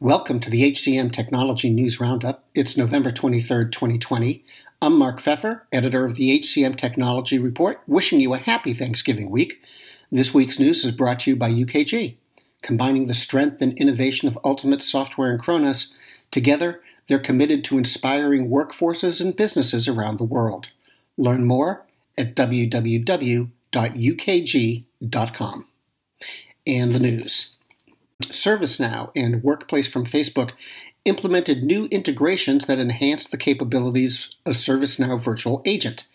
Welcome to the HCM Technology News Roundup. It's November 23rd, 2020. I'm Mark Feffer, editor of the HCM Technology Report, wishing you a happy Thanksgiving week. This week's news is brought to you by UKG. Combining the strength and innovation of Ultimate Software and Kronos, together they're committed to inspiring workforces and businesses around the world. Learn more at www.ukg.com. And the news. ServiceNow and Workplace from Facebook implemented new integrations that enhance the capabilities of ServiceNow Virtual Agent.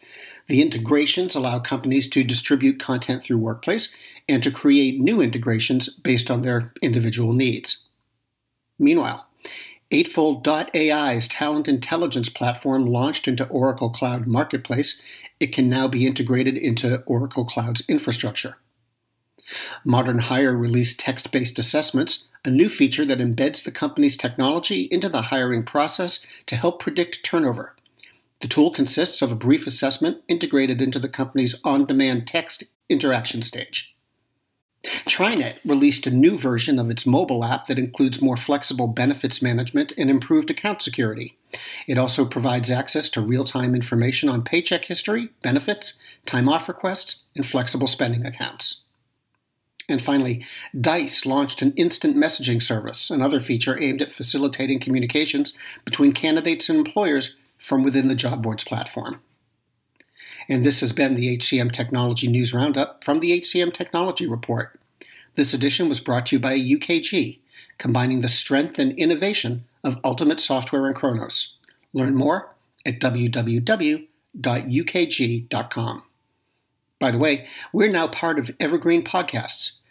The integrations allow companies to distribute content through Workplace and to create new integrations based on their individual needs. Meanwhile, Eightfold.ai's talent intelligence platform launched into Oracle Cloud Marketplace. It can now be integrated into Oracle Cloud's infrastructure. Modern Hire released text based assessments, a new feature that embeds the company's technology into the hiring process to help predict turnover. The tool consists of a brief assessment integrated into the company's on demand text interaction stage. TriNet released a new version of its mobile app that includes more flexible benefits management and improved account security. It also provides access to real time information on paycheck history, benefits, time off requests, and flexible spending accounts. And finally, Dice launched an instant messaging service, another feature aimed at facilitating communications between candidates and employers from within the job boards platform. And this has been the HCM Technology News Roundup from the HCM Technology Report. This edition was brought to you by UKG, combining the strength and innovation of Ultimate Software and Kronos. Learn more at www.ukg.com. By the way, we're now part of Evergreen Podcasts.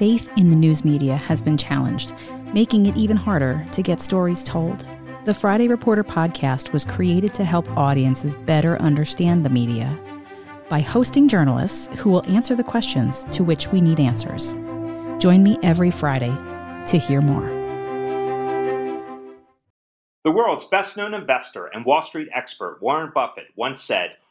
Faith in the news media has been challenged making it even harder to get stories told. The Friday Reporter podcast was created to help audiences better understand the media by hosting journalists who will answer the questions to which we need answers. Join me every Friday to hear more. The world's best known investor and Wall Street expert, Warren Buffett, once said,